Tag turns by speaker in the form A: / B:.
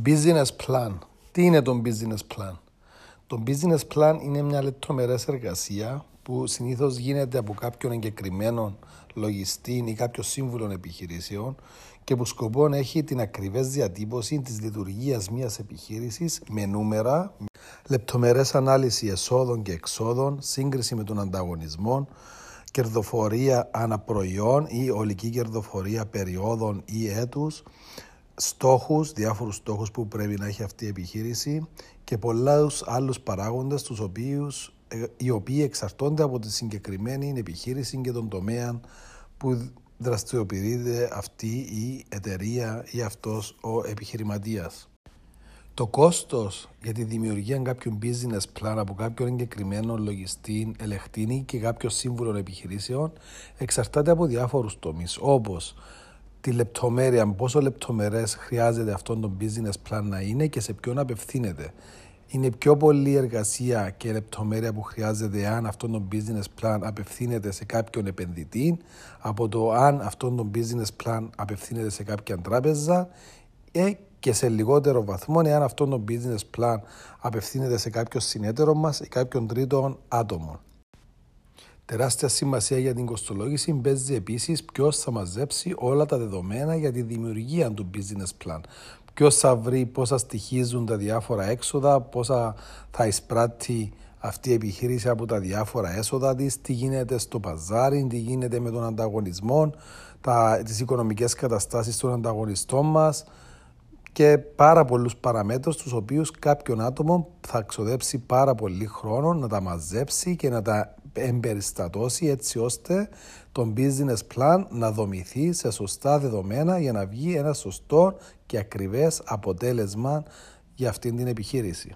A: Business plan. Τι είναι το business plan? Το business plan είναι μια λεπτομερές εργασία που συνήθως γίνεται από κάποιον εγκεκριμένο λογιστή ή κάποιο σύμβουλο επιχειρήσεων και που σκοπό έχει την ακριβές διατύπωση της λειτουργίας μιας επιχείρησης με νούμερα, λεπτομερές ανάλυση εσόδων και εξόδων, σύγκριση με τον ανταγωνισμό, κερδοφορία αναπροϊόν ή ολική κερδοφορία περιόδων ή έτους, στόχους, διάφορους στόχους που πρέπει να έχει αυτή η επιχείρηση και πολλούς άλλους παράγοντες τους οποίους, ε, οι οποίοι εξαρτώνται από τη συγκεκριμένη επιχείρηση και τον τομέα που δραστηριοποιείται αυτή η εταιρεία ή αυτός ο επιχειρηματίας. Το κόστος για τη δημιουργία κάποιου business plan από κάποιον εγκεκριμένο λογιστή, ελεκτήνη και κάποιο σύμβουλο επιχειρήσεων εξαρτάται από διάφορους τομείς όπως τη λεπτομέρεια, πόσο λεπτομερές χρειάζεται αυτό το business plan να είναι και σε ποιον απευθύνεται. Είναι πιο πολλή εργασία και λεπτομέρεια που χρειάζεται αν αυτό το business plan απευθύνεται σε κάποιον επενδυτή από το αν αυτό το business plan απευθύνεται σε κάποια τράπεζα ε, και σε λιγότερο βαθμό εάν αυτό το business plan απευθύνεται σε κάποιο συνέτερο μας ή κάποιον τρίτον άτομο. Τεράστια σημασία για την κοστολόγηση παίζει επίσης ποιος θα μαζέψει όλα τα δεδομένα για τη δημιουργία του business plan. Ποιος θα βρει πόσα στοιχίζουν τα διάφορα έξοδα, πόσα θα εισπράττει αυτή η επιχείρηση από τα διάφορα έσοδα της, τι γίνεται στο παζάρι, τι γίνεται με τον ανταγωνισμό, τις οικονομικές καταστάσεις των ανταγωνιστών μας και πάρα πολλούς παραμέτρους τους οποίους κάποιον άτομο θα ξοδέψει πάρα πολύ χρόνο να τα μαζέψει και να τα εμπεριστατώσει έτσι ώστε το business plan να δομηθεί σε σωστά δεδομένα για να βγει ένα σωστό και ακριβές αποτέλεσμα για αυτήν την επιχείρηση.